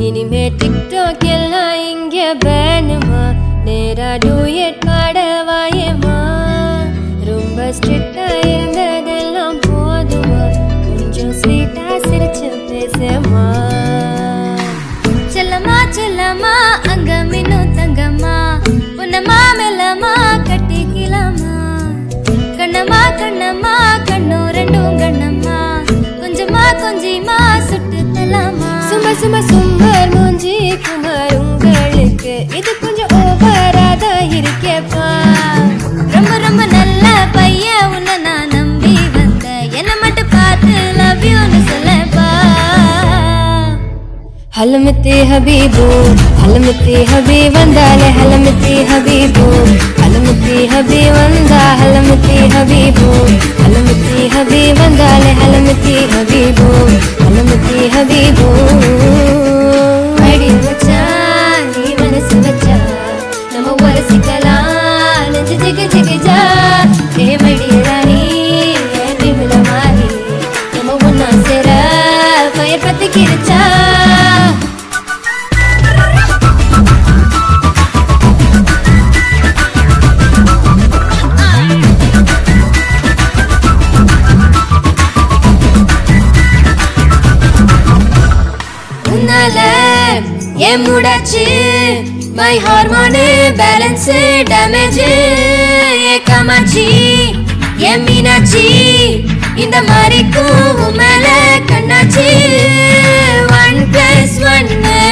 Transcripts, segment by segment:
இனிமே டிக்டாக் எல்லாம் இங்க பேனுமா நேரா டூயட் பாட வாயேமா ரொம்ப ஸ்ட்ரிக்டா இருந்ததெல்லாம் போதுமா? கொஞ்சம் ஸ்வீட்டா சிரிச்சு பேசமா? செல்லமா செல்லமா அங்க மின்னும் தங்கம்மா. உன்னமா மெல்லமா கட்டிக்கலாமா? கண்ணம்மா கண்ணம்மா கண்ணும் ரெண்டும் கண்ணம்மா. கொஞ்சமா கொஞ்சமா சுட்டு தலாமா சும்மா சும்மா சும்மா. हलमते हबीबो हलमते हबी वंदाले हलमते हबीबो। हलमते हबी वंदा हलमते हबीबो। ஃபயர் பத்தி கிரிச்சா உன்னால என் முடாச்சு? மை ஹார்மோனு பேலன்ஸ் டேமேஜ் ஏ காமாட்சி என் மீனாட்சி இந்த மாதிரிக்கும் மேல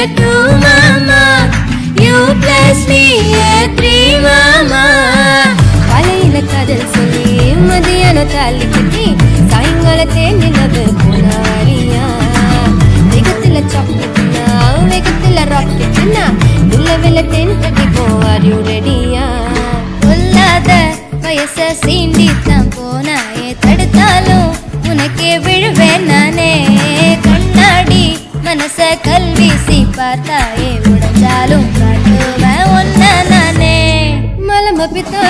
ஒன் டூ மாமா யூ பிளஸ் மீ த்ரீ மாமா காலையில காதல் சொல்லி மதியான தாலி கட்டி சாயங்காலத்தே நிலவு போனாரியா வேகத்துல சாக்லேட்னா வேகத்துல ராக்கெட்னா நிலவில தென் கட்டி போவார் யூ ரெடியா கொல்லாத வயச சீண்டி தான் போனாயே தடுத்தாலும் உனக்கே விழுவேன் நானே கண்ணாடி மனச வீசி பார்த்தாயே உடைஞ்சாலும் காட்டுவேன் ஒன்ன நானே. மலம பித்தா